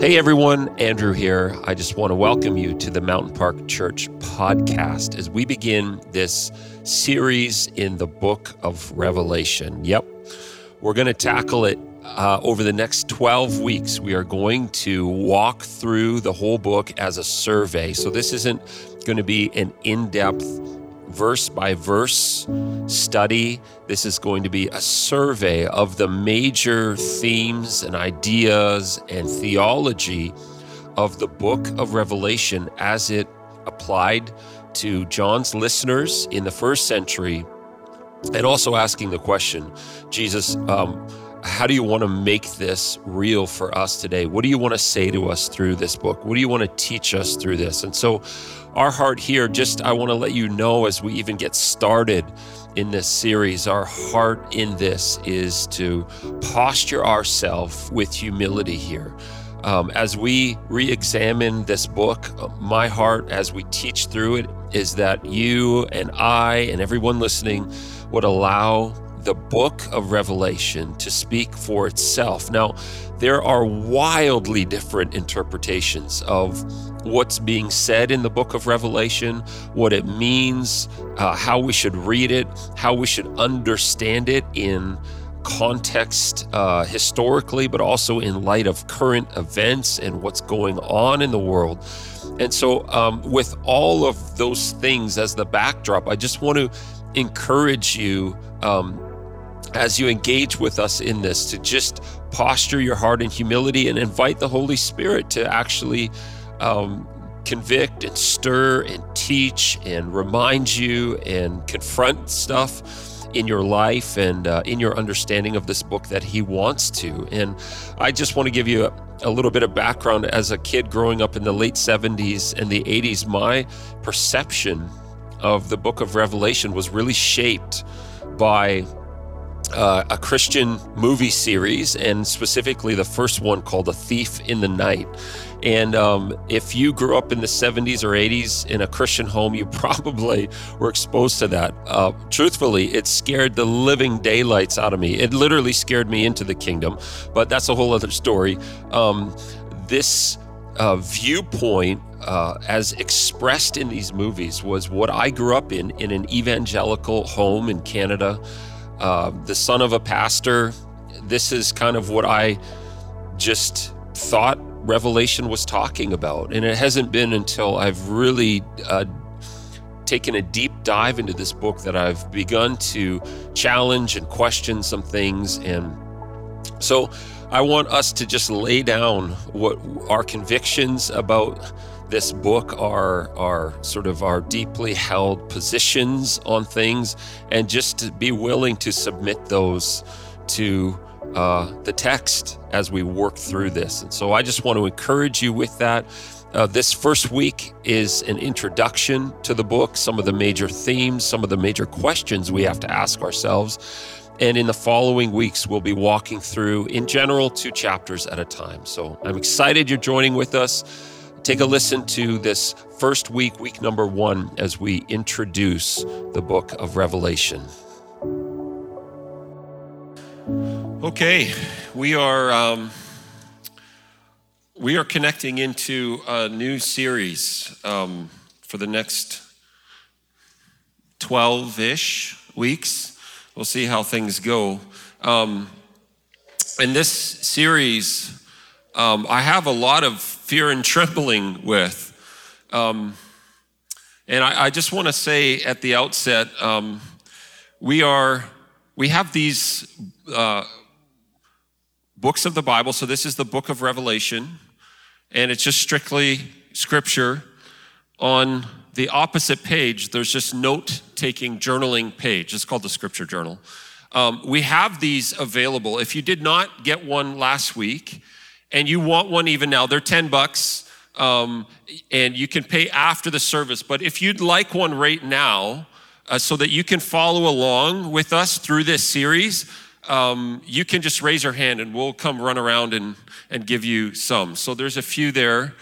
Hey everyone, Andrew here. I just want to welcome you to the Mountain Park Church podcast as we begin this series in the book of Revelation. Yep, we're going to tackle it uh, over the next 12 weeks. We are going to walk through the whole book as a survey. So this isn't going to be an in depth verse by verse study. This is going to be a survey of the major themes and ideas and theology of the book of Revelation as it applied to John's listeners in the first century, and also asking the question Jesus, um, how do you want to make this real for us today? What do you want to say to us through this book? What do you want to teach us through this? And so, our heart here, just I want to let you know as we even get started in this series, our heart in this is to posture ourselves with humility here. Um, as we re examine this book, my heart as we teach through it is that you and I and everyone listening would allow the book of Revelation to speak for itself. Now, there are wildly different interpretations of what's being said in the book of Revelation, what it means, uh, how we should read it, how we should understand it in context uh, historically, but also in light of current events and what's going on in the world. And so, um, with all of those things as the backdrop, I just want to encourage you um, as you engage with us in this to just posture your heart in humility and invite the Holy Spirit to actually um, convict and stir and teach and remind you and confront stuff in your life and uh, in your understanding of this book that he wants to. And I just want to give you a, a, little bit of background. As a kid growing up in the late 70s and the 80s, my perception of the book of Revelation was really shaped by uh, a Christian movie series, and specifically the first one called A Thief in the Night. And um, if you grew up in the 70s or 80s in a Christian home, you probably were exposed to that. Uh, truthfully, it scared the living daylights out of me. It literally scared me into the kingdom, but that's a whole other story. Um, this uh, viewpoint uh, as expressed in these movies was what I grew up in in an evangelical home in Canada uh, the son of a pastor. This is kind of what I just thought Revelation was talking about. And it hasn't been until I've really uh, taken a deep dive into this book that I've begun to challenge and question some things. And so I want us to just lay down what our convictions about this book are are sort of our deeply held positions on things and just to be willing to submit those to uh, the text as we work through this and so i just want to encourage you with that uh, this first week is an introduction to the book some of the major themes some of the major questions we have to ask ourselves and in the following weeks, we'll be walking through, in general, two chapters at a time. So I'm excited you're joining with us. Take a listen to this first week, week number one, as we introduce the book of Revelation. Okay, we are um, we are connecting into a new series um, for the next twelve-ish weeks. We'll see how things go. Um, in this series, um, I have a lot of fear and trembling with. Um, and I, I just want to say at the outset, um, we are we have these uh, books of the Bible. So this is the book of Revelation, and it's just strictly scripture. On the opposite page, there's just note-taking journaling page. It's called the Scripture Journal. Um, we have these available. If you did not get one last week, and you want one even now, they're 10 bucks. Um, and you can pay after the service. But if you'd like one right now, uh, so that you can follow along with us through this series, um, you can just raise your hand and we'll come run around and, and give you some. So there's a few there.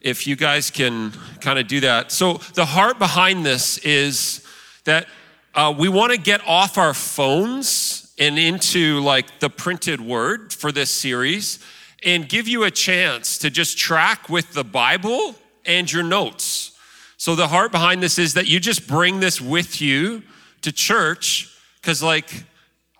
If you guys can kind of do that. So the heart behind this is that uh, we want to get off our phones and into like the printed word for this series and give you a chance to just track with the Bible and your notes. So the heart behind this is that you just bring this with you to church because like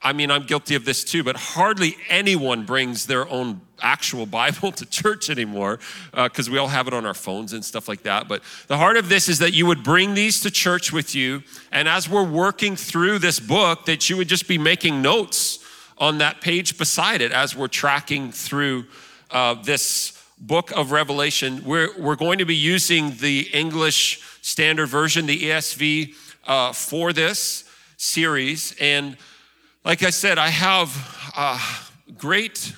I mean, I'm guilty of this too, but hardly anyone brings their own actual Bible to church anymore because uh, we all have it on our phones and stuff like that. But the heart of this is that you would bring these to church with you. And as we're working through this book, that you would just be making notes on that page beside it as we're tracking through uh, this book of Revelation. We're, we're going to be using the English Standard Version, the ESV, uh, for this series. And like I said, I have uh, great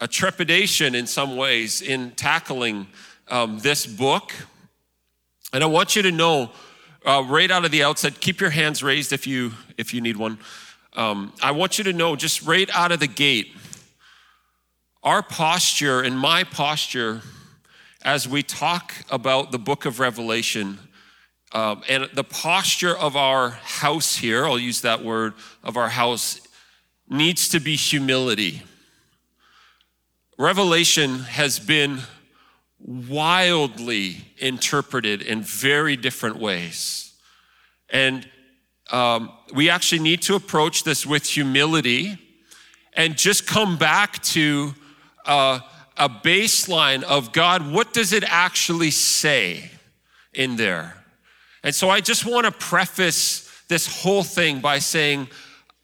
a trepidation in some ways in tackling um, this book. And I want you to know uh, right out of the outset, keep your hands raised if you if you need one. Um, I want you to know just right out of the gate, our posture and my posture as we talk about the book of Revelation um, and the posture of our house here, I'll use that word, of our house, needs to be humility. Revelation has been wildly interpreted in very different ways. And um, we actually need to approach this with humility and just come back to uh, a baseline of God, what does it actually say in there? And so I just want to preface this whole thing by saying,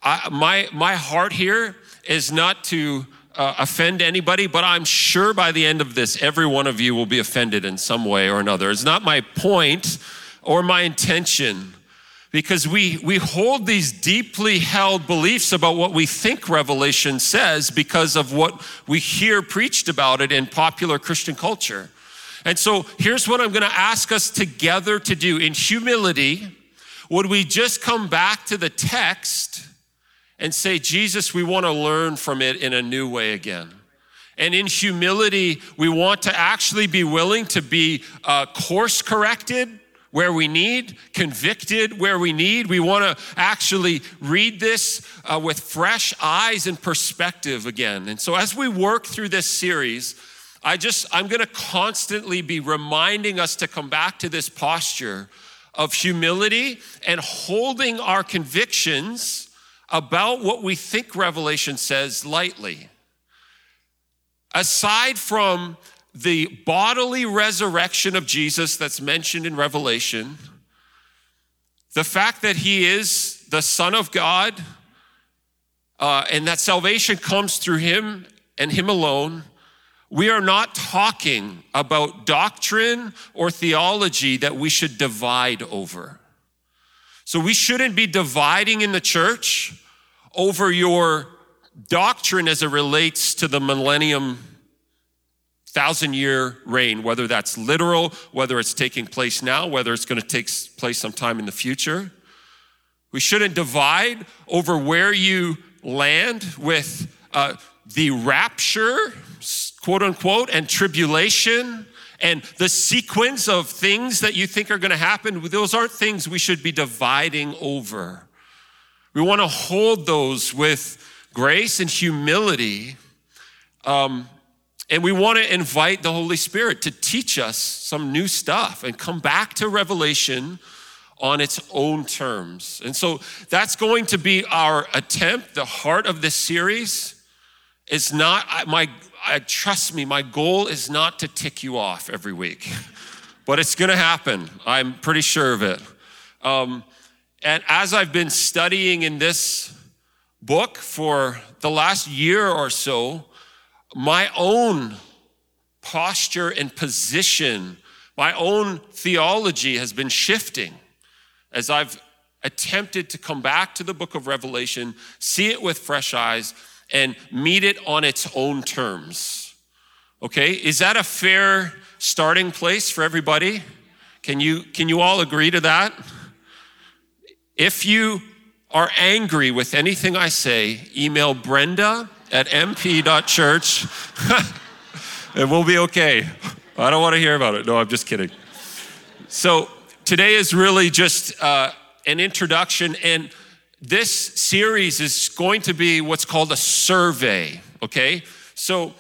I, my, my heart here is not to uh, offend anybody, but I'm sure by the end of this, every one of you will be offended in some way or another. It's not my point or my intention because we, we hold these deeply held beliefs about what we think Revelation says because of what we hear preached about it in popular Christian culture. And so here's what I'm going to ask us together to do in humility. Would we just come back to the text and say, Jesus, we want to learn from it in a new way again? And in humility, we want to actually be willing to be uh, course corrected where we need, convicted where we need. We want to actually read this uh, with fresh eyes and perspective again. And so, as we work through this series, I just, I'm going to constantly be reminding us to come back to this posture of humility and holding our convictions about what we think Revelation says lightly. Aside from the bodily resurrection of Jesus that's mentioned in Revelation, the fact that he is the Son of God uh, and that salvation comes through him and him alone, we are not talking about doctrine or theology that we should divide over. So we shouldn't be dividing in the church over your doctrine as it relates to the millennium thousand year reign, whether that's literal, whether it's taking place now, whether it's going to take place sometime in the future. We shouldn't divide over where you land with uh, the rapture quote unquote, and tribulation and the sequence of things that you think are going to happen, those aren't things we should be dividing over. We want to hold those with grace and humility. Um, and we want to invite the Holy Spirit to teach us some new stuff and come back to Revelation on its own terms. And so that's going to be our attempt. The heart of this series is not my trust me, my goal is not to tick you off every week, but it's going to happen. I'm pretty sure of it. Um, and as I've been studying in this book for the last year or so, my own posture and position, my own theology has been shifting as I've attempted to come back to the book of Revelation, see it with fresh eyes, and meet it on its own terms. Okay? Is that a fair starting place for everybody? Can you, can you all agree to that? If you are angry with anything I say, email Brenda at mp.church and we'll be okay. I don't want to hear about it. No, I'm just kidding. So today is really just uh, an introduction, and this series is going to be what's called a survey, okay? So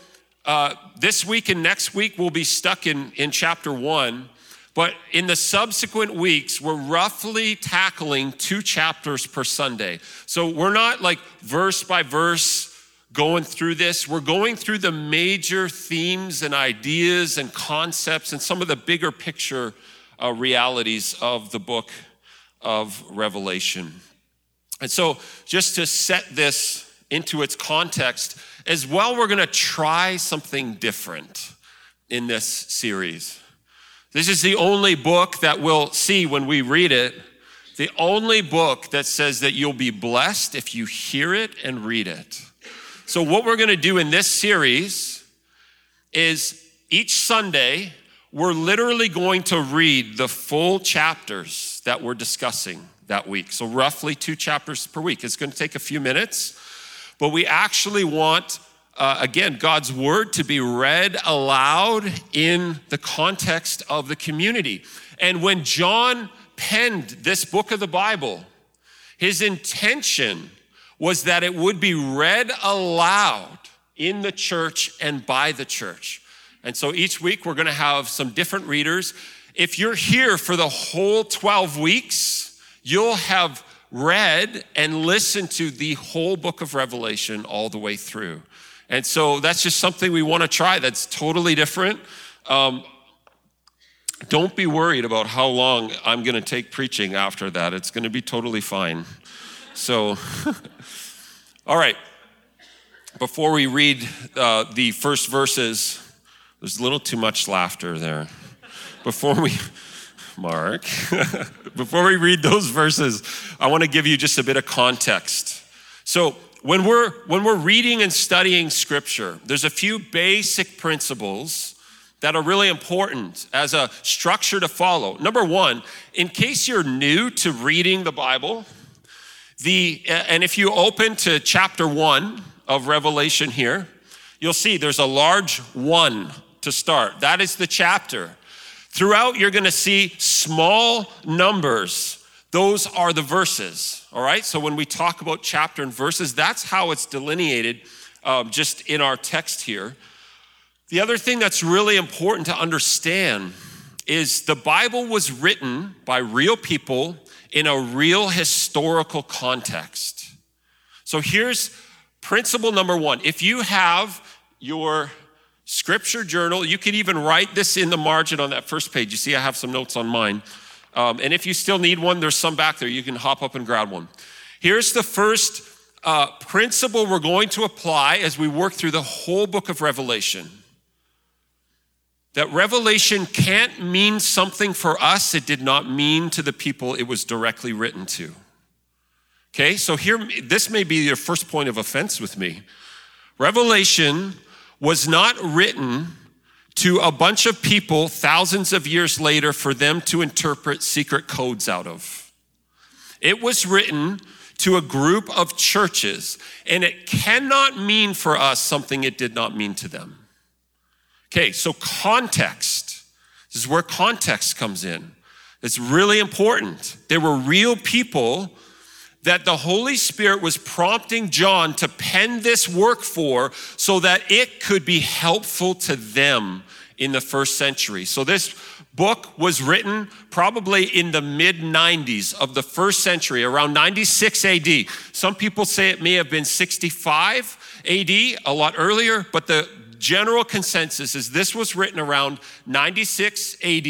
uh, this week and next week, we'll be stuck in, in chapter one. But in the subsequent weeks, we're roughly tackling two chapters per Sunday. So we're not like verse by verse going through this. We're going through the major themes and ideas and concepts and some of the bigger picture uh, realities of the book of Revelation. And so, just to set this into its context, as well, we're going to try something different in this series. This is the only book that we'll see when we read it, the only book that says that you'll be blessed if you hear it and read it. So, what we're going to do in this series is each Sunday, we're literally going to read the full chapters that we're discussing that week. So, roughly two chapters per week. It's going to take a few minutes, but we actually want, uh, again, God's word to be read aloud in the context of the community. And when John penned this book of the Bible, his intention was that it would be read aloud in the church and by the church. And so each week we're going to have some different readers. If you're here for the whole 12 weeks, you'll have read and listened to the whole book of Revelation all the way through. And so that's just something we want to try that's totally different. Um, don't be worried about how long I'm going to take preaching after that. It's going to be totally fine. So, all right. Before we read uh, the first verses, there's a little too much laughter there. Before we Mark. Before we read those verses, I want to give you just a bit of context. So, when we're when we're reading and studying scripture, there's a few basic principles that are really important as a structure to follow. Number 1, in case you're new to reading the Bible, the and if you open to chapter 1 of Revelation here, you'll see there's a large 1 to start. That is the chapter. Throughout, you're going to see small numbers. Those are the verses, all right? So when we talk about chapter and verses, that's how it's delineated um, just in our text here. The other thing that's really important to understand is the Bible was written by real people in a real historical context. So here's principle number one. If you have your scripture journal. You can even write this in the margin on that first page. You see, I have some notes on mine. Um, and if you still need one, there's some back there. You can hop up and grab one. Here's the first uh, principle we're going to apply as we work through the whole book of Revelation. That Revelation can't mean something for us it did not mean to the people it was directly written to. Okay, so here, this may be your first point of offense with me. Revelation was not written to a bunch of people thousands of years later for them to interpret secret codes out of. It was written to a group of churches, and it cannot mean for us something it did not mean to them. Okay, so context. This is where context comes in. It's really important. There were real people that the Holy Spirit was prompting John to pen this work for so that it could be helpful to them in the first century. So this book was written probably in the mid 90s of the first century, around 96 AD. Some people say it may have been 65 AD, a lot earlier, but the general consensus is this was written around 96 AD.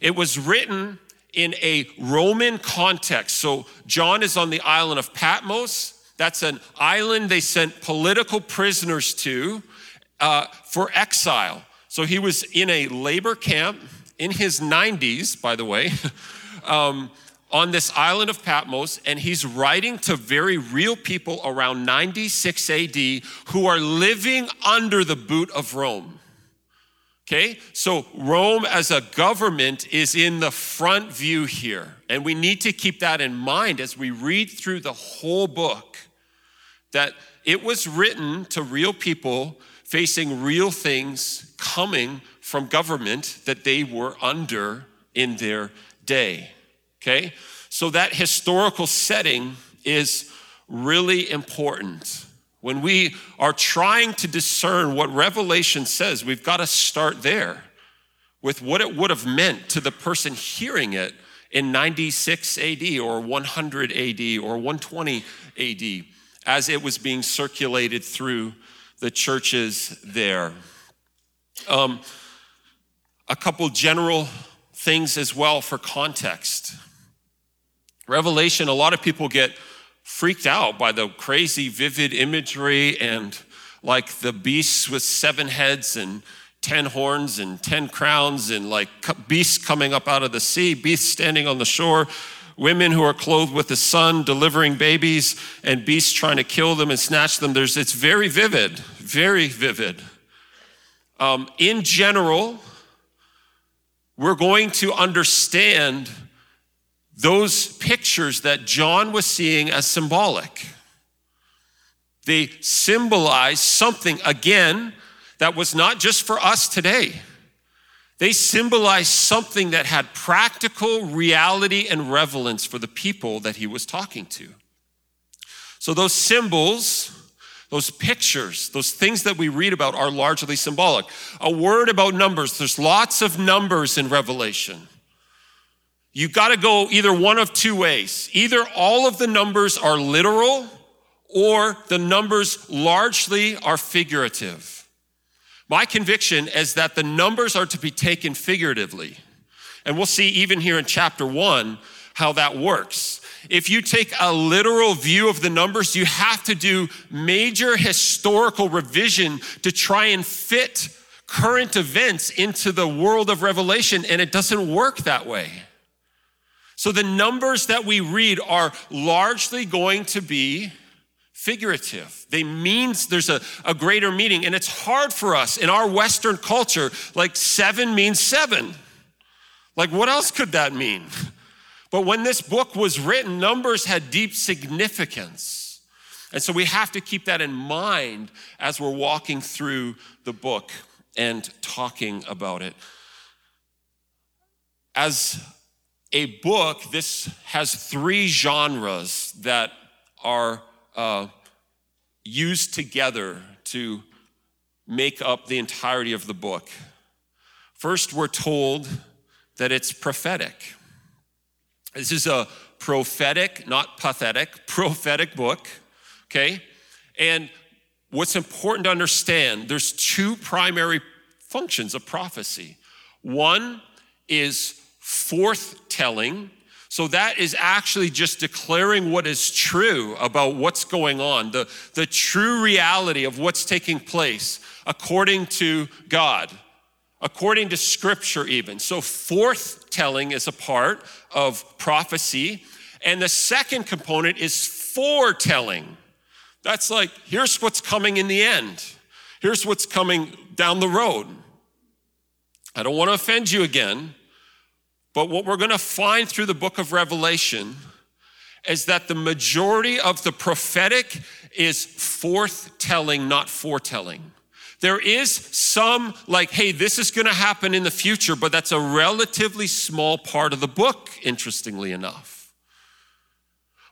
It was written in a Roman context. So John is on the island of Patmos. That's an island they sent political prisoners to uh, for exile. So he was in a labor camp in his 90s, by the way, um, on this island of Patmos, and he's writing to very real people around 96 AD who are living under the boot of Rome. Okay, so Rome as a government is in the front view here. And we need to keep that in mind as we read through the whole book that it was written to real people facing real things coming from government that they were under in their day. Okay, So that historical setting is really important. When we are trying to discern what Revelation says, we've got to start there with what it would have meant to the person hearing it in 96 AD or 100 AD or 120 AD as it was being circulated through the churches there. Um, a couple general things as well for context. Revelation, a lot of people get freaked out by the crazy, vivid imagery and like the beasts with seven heads and 10 horns and 10 crowns and like beasts coming up out of the sea, beasts standing on the shore, women who are clothed with the sun delivering babies, and beasts trying to kill them and snatch them. There's, it's very vivid, very vivid. Um, in general, we're going to understand those pictures that John was seeing as symbolic. They symbolize something, again, that was not just for us today. They symbolize something that had practical reality and relevance for the people that he was talking to. So, those symbols, those pictures, those things that we read about are largely symbolic. A word about numbers, there's lots of numbers in Revelation. You've got to go either one of two ways. Either all of the numbers are literal, or the numbers largely are figurative. My conviction is that the numbers are to be taken figuratively. And we'll see even here in chapter one how that works. If you take a literal view of the numbers, you have to do major historical revision to try and fit current events into the world of Revelation, and it doesn't work that way. So the numbers that we read are largely going to be figurative. They means there's a, a greater meaning. And it's hard for us in our Western culture, like seven means seven. Like, what else could that mean? But when this book was written, numbers had deep significance. And so we have to keep that in mind as we're walking through the book and talking about it. As a book, this has three genres that are uh, used together to make up the entirety of the book. First, we're told that it's prophetic. This is a prophetic, not pathetic, prophetic book, okay? And what's important to understand there's two primary functions of prophecy. One is forthtelling, so that is actually just declaring what is true about what's going on, the, the true reality of what's taking place according to God, according to scripture, even. So, forthtelling is a part of prophecy. And the second component is foretelling. That's like, here's what's coming in the end, here's what's coming down the road. I don't want to offend you again, but what we're going to find through the book of Revelation is that the majority of the prophetic is forthtelling, not foretelling. There is some, like, hey, this is going to happen in the future, but that's a relatively small part of the book, interestingly enough.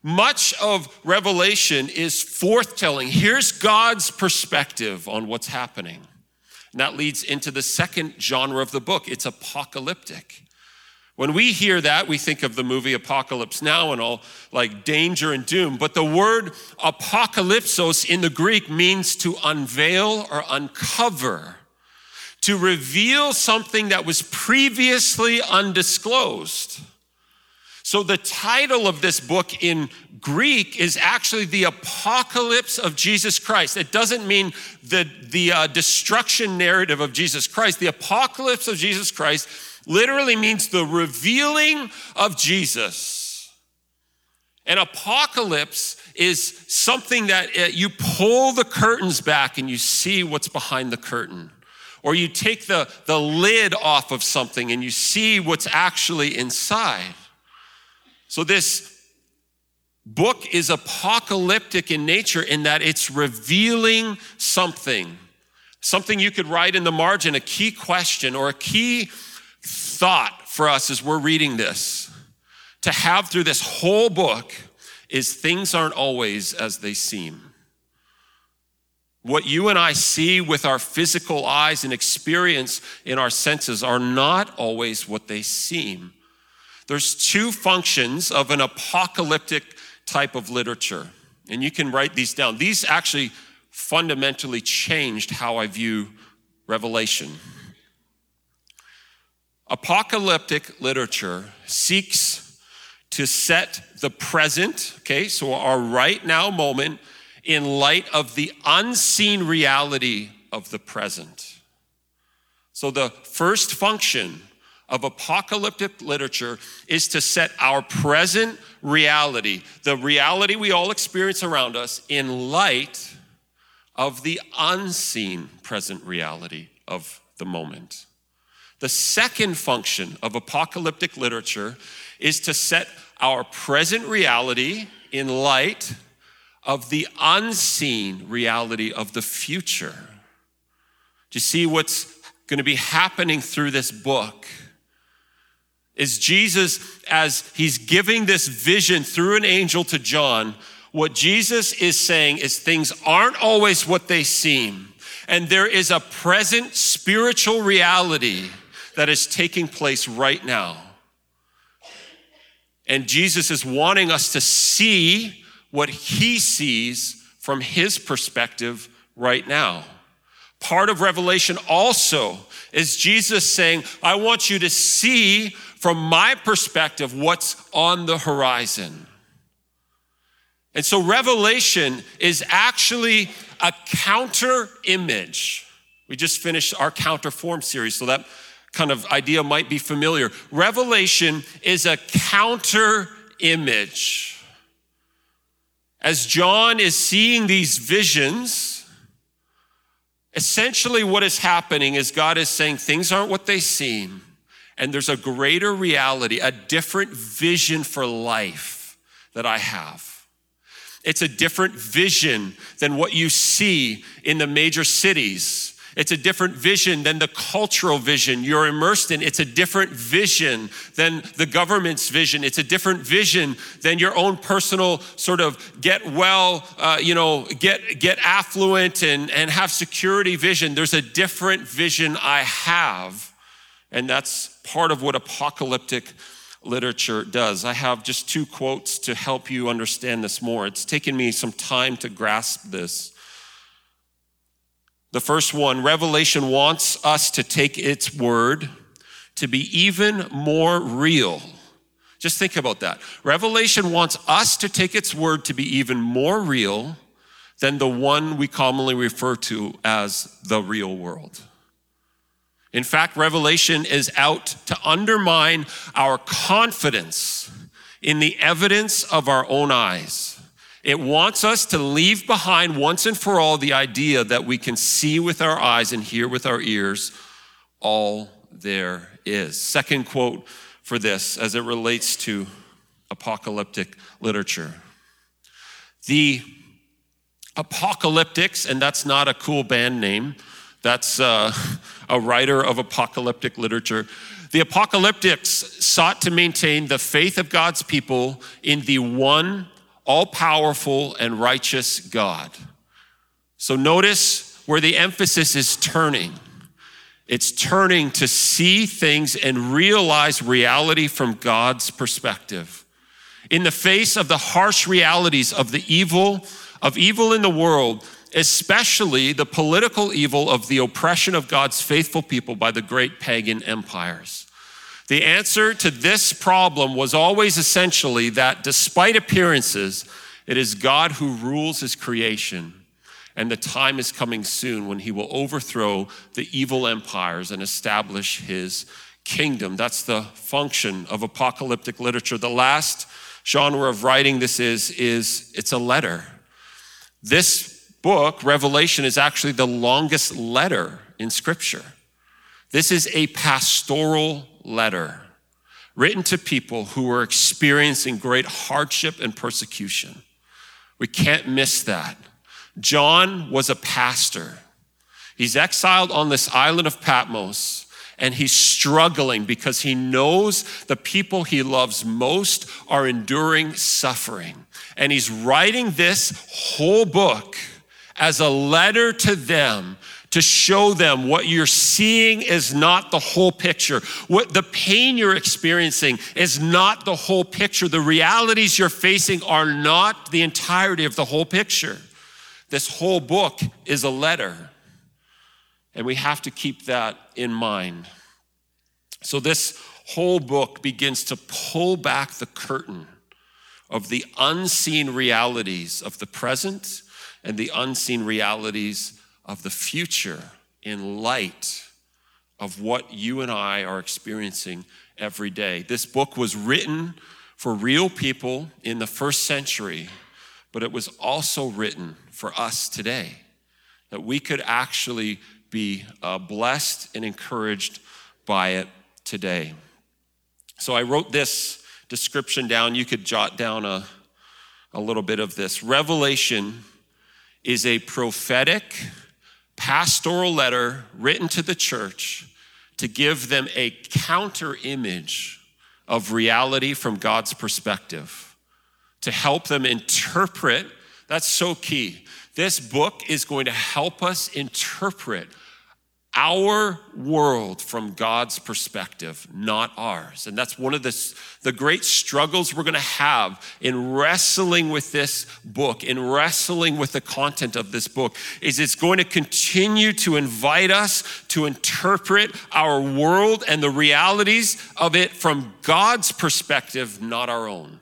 Much of Revelation is forthtelling. Here's God's perspective on what's happening. And that leads into the second genre of the book it's apocalyptic. When we hear that, we think of the movie Apocalypse Now and all like danger and doom. But the word apocalypsos in the Greek means to unveil or uncover, to reveal something that was previously undisclosed. So the title of this book in Greek is actually the apocalypse of Jesus Christ. It doesn't mean the, the uh, destruction narrative of Jesus Christ. The apocalypse of Jesus Christ literally means the revealing of Jesus. An apocalypse is something that uh, you pull the curtains back and you see what's behind the curtain. Or you take the, the lid off of something and you see what's actually inside. So, this book is apocalyptic in nature in that it's revealing something. Something you could write in the margin, a key question or a key thought for us as we're reading this. to have through this whole book is things aren't always as they seem. What you and I see with our physical eyes and experience in our senses are not always what they seem. There's two functions of an apocalyptic type of literature, and you can write these down. These actually fundamentally changed how I view Revelation. Apocalyptic literature seeks to set the present, okay, so our right now moment in light of the unseen reality of the present. So, the first function of apocalyptic literature is to set our present reality, the reality we all experience around us, in light of the unseen present reality of the moment. The second function of apocalyptic literature is to set our present reality in light of the unseen reality of the future. Do you see what's going to be happening through this book? Is Jesus, as he's giving this vision through an angel to John, what Jesus is saying is things aren't always what they seem. And there is a present spiritual reality that is taking place right now. And Jesus is wanting us to see what he sees from his perspective right now. Part of Revelation also is Jesus saying, I want you to see from my perspective what's on the horizon. And so Revelation is actually a counter image. We just finished our counterform series, so that kind of idea might be familiar. Revelation is a counter image. As John is seeing these visions, essentially what is happening is God is saying things aren't what they seem, and there's a greater reality, a different vision for life that I have. It's a different vision than what you see in the major cities it's a different vision than the cultural vision you're immersed in. It's a different vision than the government's vision. It's a different vision than your own personal sort of get well, uh, you know, get, get affluent and, and have security vision. There's a different vision I have. And that's part of what apocalyptic literature does. I have just two quotes to help you understand this more. It's taken me some time to grasp this. The first one, Revelation wants us to take its word to be even more real. Just think about that. Revelation wants us to take its word to be even more real than the one we commonly refer to as the real world. In fact, Revelation is out to undermine our confidence in the evidence of our own eyes. It wants us to leave behind once and for all the idea that we can see with our eyes and hear with our ears all there is. Second quote for this as it relates to apocalyptic literature. The apocalyptics, and that's not a cool band name, that's uh, a writer of apocalyptic literature. The apocalyptics sought to maintain the faith of God's people in the one all powerful and righteous God. So notice where the emphasis is turning. It's turning to see things and realize reality from God's perspective. In the face of the harsh realities of the evil, of evil in the world, especially the political evil of the oppression of God's faithful people by the great pagan empires. The answer to this problem was always essentially that despite appearances, it is God who rules his creation. And the time is coming soon when he will overthrow the evil empires and establish his kingdom. That's the function of apocalyptic literature. The last genre of writing this is, is it's a letter. This book, Revelation, is actually the longest letter in Scripture. This is a pastoral letter written to people who were experiencing great hardship and persecution. We can't miss that. John was a pastor. He's exiled on this island of Patmos, and he's struggling because he knows the people he loves most are enduring suffering. And he's writing this whole book as a letter to them to show them what you're seeing is not the whole picture. What the pain you're experiencing is not the whole picture. The realities you're facing are not the entirety of the whole picture. This whole book is a letter. And we have to keep that in mind. So, this whole book begins to pull back the curtain of the unseen realities of the present and the unseen realities of the future in light of what you and I are experiencing every day. This book was written for real people in the first century, but it was also written for us today, that we could actually be uh, blessed and encouraged by it today. So I wrote this description down. You could jot down a, a little bit of this. Revelation is a prophetic, pastoral letter written to the church to give them a counter image of reality from God's perspective, to help them interpret. That's so key. This book is going to help us interpret our world from God's perspective, not ours. And that's one of the, the great struggles we're going to have in wrestling with this book, in wrestling with the content of this book, is it's going to continue to invite us to interpret our world and the realities of it from God's perspective, not our own.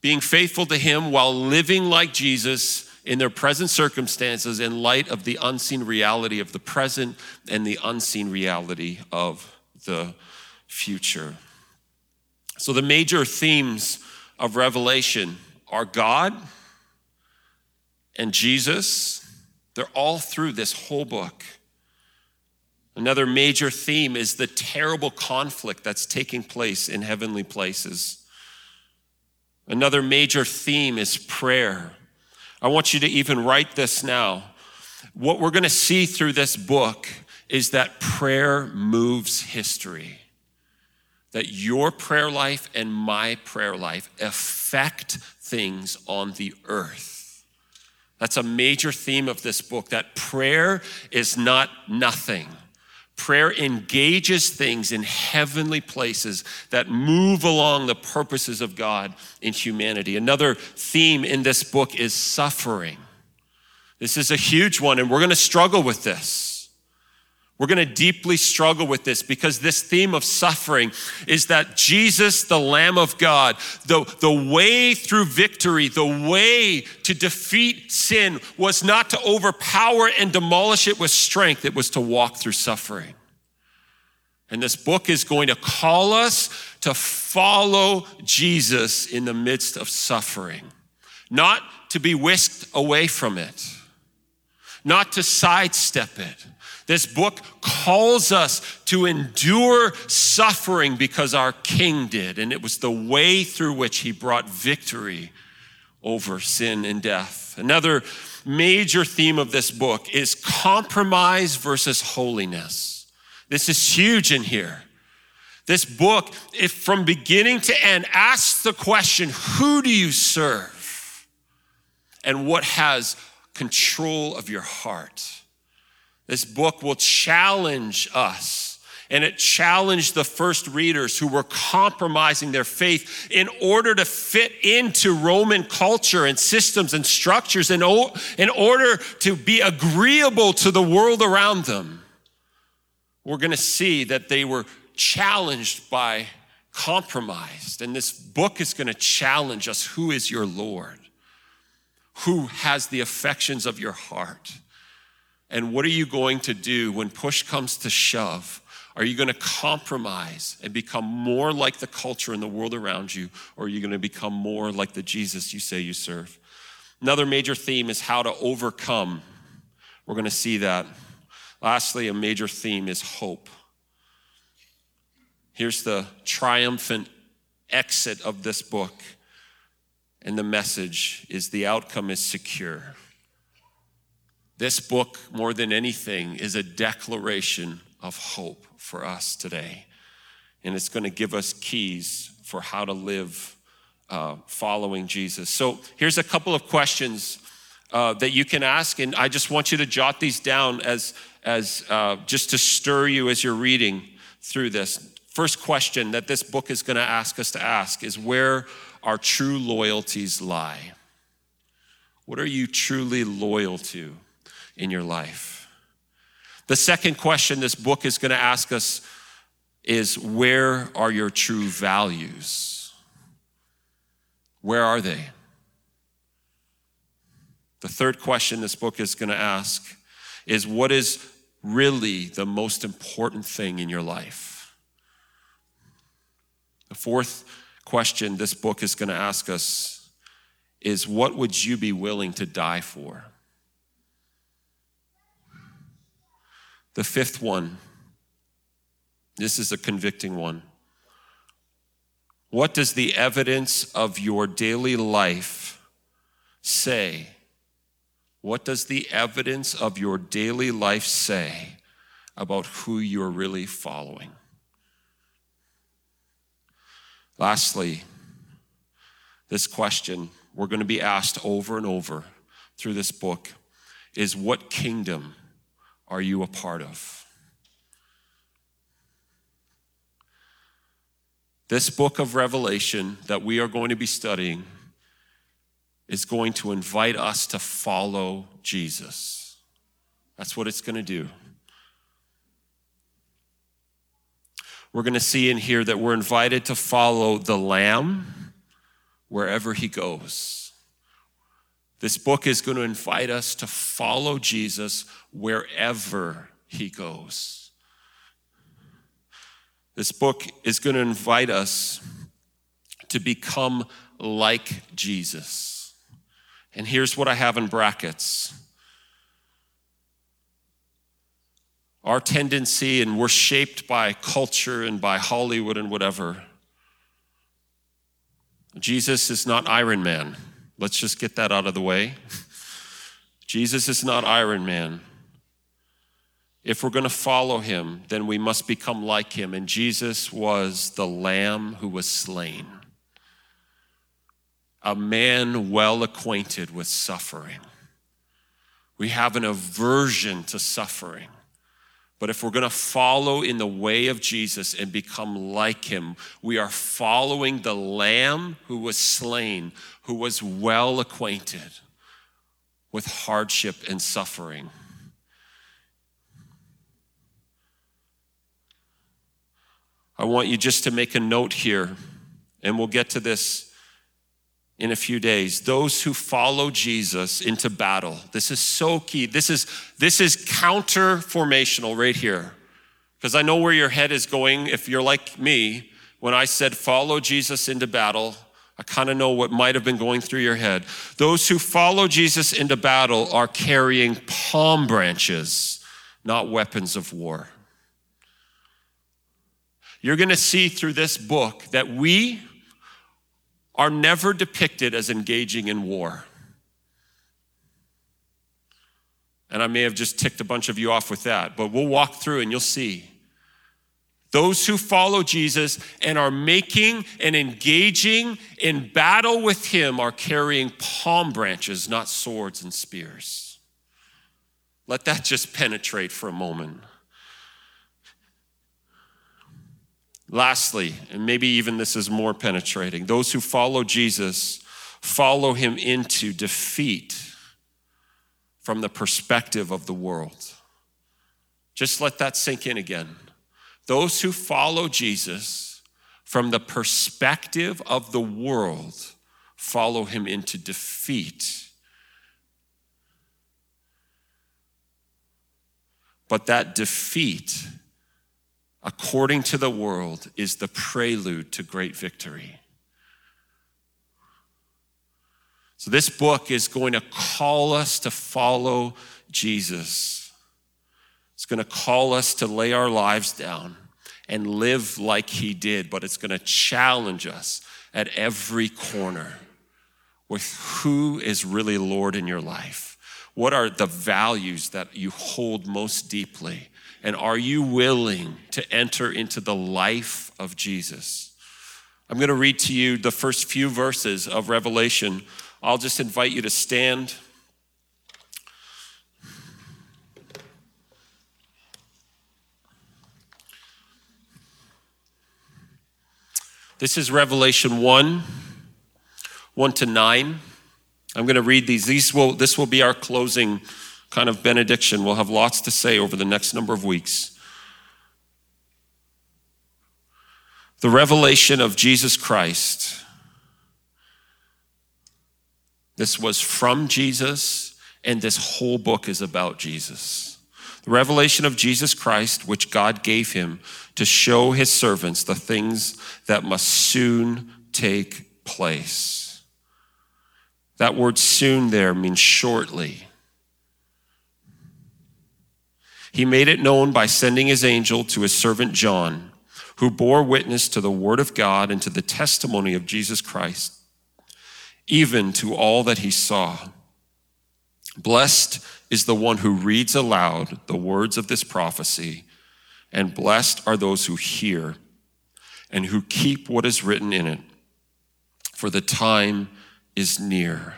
Being faithful to Him while living like Jesus in their present circumstances in light of the unseen reality of the present and the unseen reality of the future. So, the major themes of Revelation are God and Jesus. They're all through this whole book. Another major theme is the terrible conflict that's taking place in heavenly places. Another major theme is prayer I want you to even write this now. What we're going to see through this book is that prayer moves history. That your prayer life and my prayer life affect things on the earth. That's a major theme of this book that prayer is not nothing. Prayer engages things in heavenly places that move along the purposes of God in humanity. Another theme in this book is suffering. This is a huge one, and we're going to struggle with this. We're going to deeply struggle with this because this theme of suffering is that Jesus, the Lamb of God, the, the way through victory, the way to defeat sin was not to overpower and demolish it with strength, it was to walk through suffering. And this book is going to call us to follow Jesus in the midst of suffering, not to be whisked away from it, not to sidestep it this book calls us to endure suffering because our King did, and it was the way through which he brought victory over sin and death. Another major theme of this book is compromise versus holiness. This is huge in here. This book, if from beginning to end, asks the question who do you serve? And what has control of your heart? This book will challenge us. And it challenged the first readers who were compromising their faith in order to fit into Roman culture and systems and structures, in, in order to be agreeable to the world around them. We're going to see that they were challenged by compromised. And this book is going to challenge us who is your Lord? Who has the affections of your heart? And what are you going to do when push comes to shove? Are you going to compromise and become more like the culture and the world around you, or are you going to become more like the Jesus you say you serve? Another major theme is how to overcome. We're going to see that. Lastly, a major theme is hope. Here's the triumphant exit of this book, and the message is the outcome is secure. This book, more than anything, is a declaration of hope for us today. And it's going to give us keys for how to live uh, following Jesus. So here's a couple of questions uh, that you can ask, and I just want you to jot these down as, as uh, just to stir you as you're reading through this. First question that this book is going to ask us to ask is where our true loyalties lie. What are you truly loyal to in your life? The second question this book is going to ask us is where are your true values? Where are they? The third question this book is going to ask is what is really the most important thing in your life? The fourth question this book is going to ask us is what would you be willing to die for? The fifth one, this is a convicting one. What does the evidence of your daily life say what does the evidence of your daily life say about who you're really following? Lastly, this question we're going to be asked over and over through this book is what kingdom are you a part of? This book of Revelation that we are going to be studying is going to invite us to follow Jesus. That's what it's going to do. We're going to see in here that we're invited to follow the Lamb wherever he goes. This book is going to invite us to follow Jesus wherever he goes. This book is going to invite us to become like Jesus. And here's what I have in brackets. Our tendency, and we're shaped by culture and by Hollywood and whatever. Jesus is not Iron Man. Let's just get that out of the way. Jesus is not Iron Man. If we're going to follow him, then we must become like him. And Jesus was the lamb who was slain a man well acquainted with suffering. We have an aversion to suffering. But if we're going to follow in the way of Jesus and become like him, we are following the Lamb who was slain, who was well acquainted with hardship and suffering. I want you just to make a note here, and we'll get to this in a few days. Those who follow jesus into battle this is so key. This is this is counter formational right here. Because i know where your head is going if you're like me when i said follow jesus into battle i kind of know what might have been going through your head those who follow jesus into battle are carrying palm branches not weapons of war you're going to see through this book that we are never depicted as engaging in war. And I may have just ticked a bunch of you off with that, but we'll walk through and you'll see. Those who follow Jesus and are making and engaging in battle with him are carrying palm branches, not swords and spears. Let that just penetrate for a moment. Lastly, and maybe even this is more penetrating, those who follow Jesus follow him into defeat from the perspective of the world. Just let that sink in again. Those who follow Jesus from the perspective of the world follow him into defeat. But that defeat according to the world, is the prelude to great victory. So, this book is going to call us to follow Jesus. It's going to call us to lay our lives down and live like he did, but it's going to challenge us at every corner with who is really Lord in your life. What are the values that you hold most deeply? And are you willing to enter into the life of Jesus? I'm going to read to you the first few verses of Revelation. I'll just invite you to stand. This is Revelation 1 1 to 9. I'm going to read these. These will, this will be our closing kind of benediction. We'll have lots to say over the next number of weeks. The revelation of Jesus Christ. This was from Jesus, and this whole book is about Jesus. The revelation of Jesus Christ, which God gave him to show his servants the things that must soon take place. That word soon there means shortly. He made it known by sending his angel to his servant John, who bore witness to the word of God and to the testimony of Jesus Christ, even to all that he saw. Blessed is the one who reads aloud the words of this prophecy, and blessed are those who hear and who keep what is written in it, for the time is near.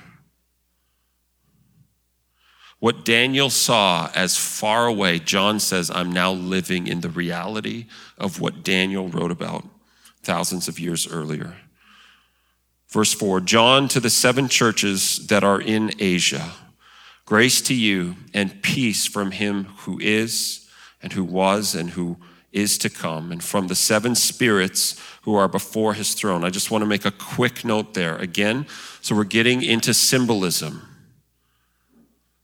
What Daniel saw as far away, John says, I'm now living in the reality of what Daniel wrote about thousands of years earlier. Verse 4 John to the seven churches that are in Asia, grace to you and peace from him who is, and who was, and who is to come, and from the seven spirits who are before his throne. I just want to make a quick note there again. So we're getting into symbolism.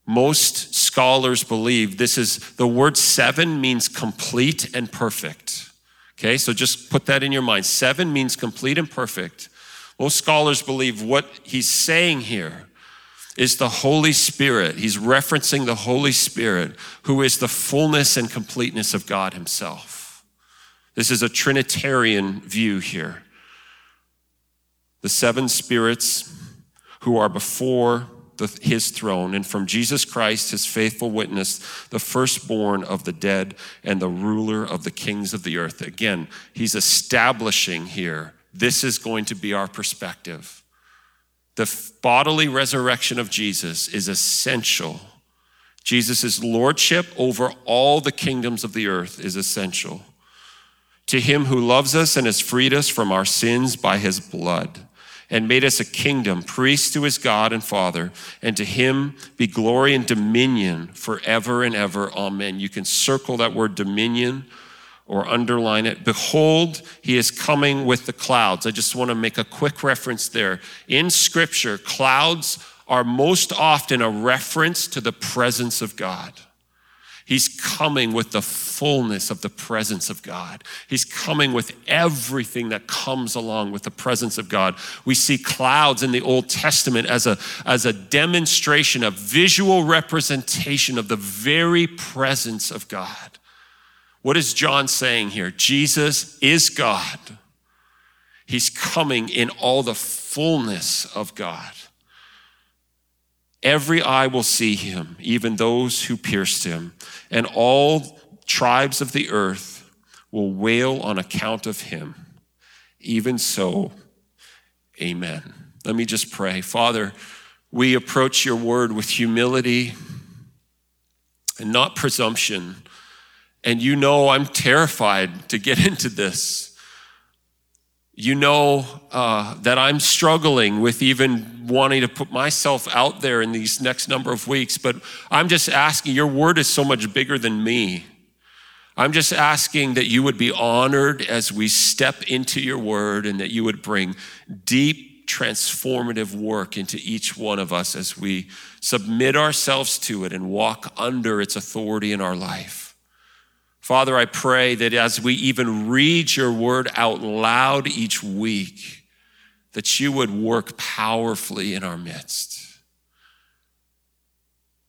Most scholars believe this is the word seven means complete and perfect. Okay, so just put that in your mind. Seven means complete and perfect. Most scholars believe what he's saying here is the Holy Spirit. He's referencing the Holy Spirit, who is the fullness and completeness of God Himself. This is a Trinitarian view here. The seven spirits who are before the, his throne, and from Jesus Christ, his faithful witness, the firstborn of the dead and the ruler of the kings of the earth. Again, he's establishing here this is going to be our perspective. The bodily resurrection of Jesus is essential. Jesus' lordship over all the kingdoms of the earth is essential. To him who loves us and has freed us from our sins by his blood and made us a kingdom, priests to his God and Father, and to him be glory and dominion forever and ever. Amen. You can circle that word dominion or underline it. Behold, he is coming with the clouds. I just want to make a quick reference there. In scripture, clouds are most often a reference to the presence of God. He's coming with the fullness of the presence of God. He's coming with everything that comes along with the presence of God. We see clouds in the Old Testament as a, as a demonstration, a visual representation of the very presence of God. What is John saying here? Jesus is God. He's coming in all the fullness of God. Every eye will see him, even those who pierced him, and all tribes of the earth will wail on account of him. Even so, amen. Let me just pray. Father, we approach your word with humility and not presumption. And you know I'm terrified to get into this. You know uh, that I'm struggling with even wanting to put myself out there in these next number of weeks, but I'm just asking, your word is so much bigger than me. I'm just asking that you would be honored as we step into your word and that you would bring deep, transformative work into each one of us as we submit ourselves to it and walk under its authority in our life. Father, I pray that as we even read your word out loud each week, that you would work powerfully in our midst.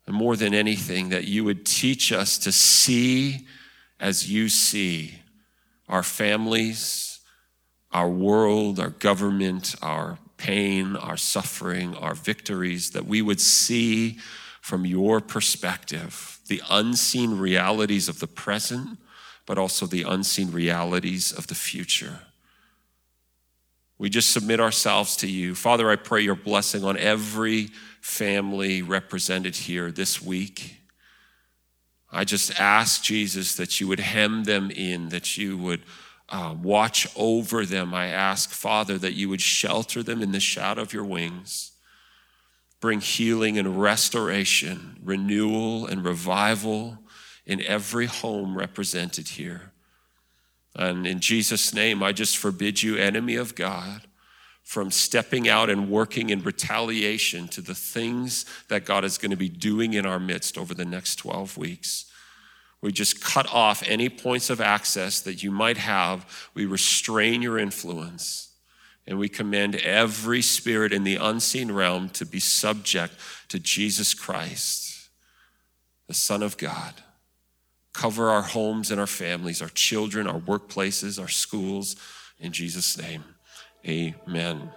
And more than anything, that you would teach us to see as you see our families, our world, our government, our pain, our suffering, our victories, that we would see from your perspective, the unseen realities of the present, but also the unseen realities of the future. We just submit ourselves to you. Father, I pray your blessing on every family represented here this week. I just ask, Jesus, that you would hem them in, that you would uh, watch over them. I ask, Father, that you would shelter them in the shadow of your wings. Bring healing and restoration, renewal and revival in every home represented here. And in Jesus' name, I just forbid you, enemy of God, from stepping out and working in retaliation to the things that God is going to be doing in our midst over the next 12 weeks. We just cut off any points of access that you might have. We restrain your influence. And we command every spirit in the unseen realm to be subject to Jesus Christ, the Son of God. Cover our homes and our families, our children, our workplaces, our schools. In Jesus' name. Amen.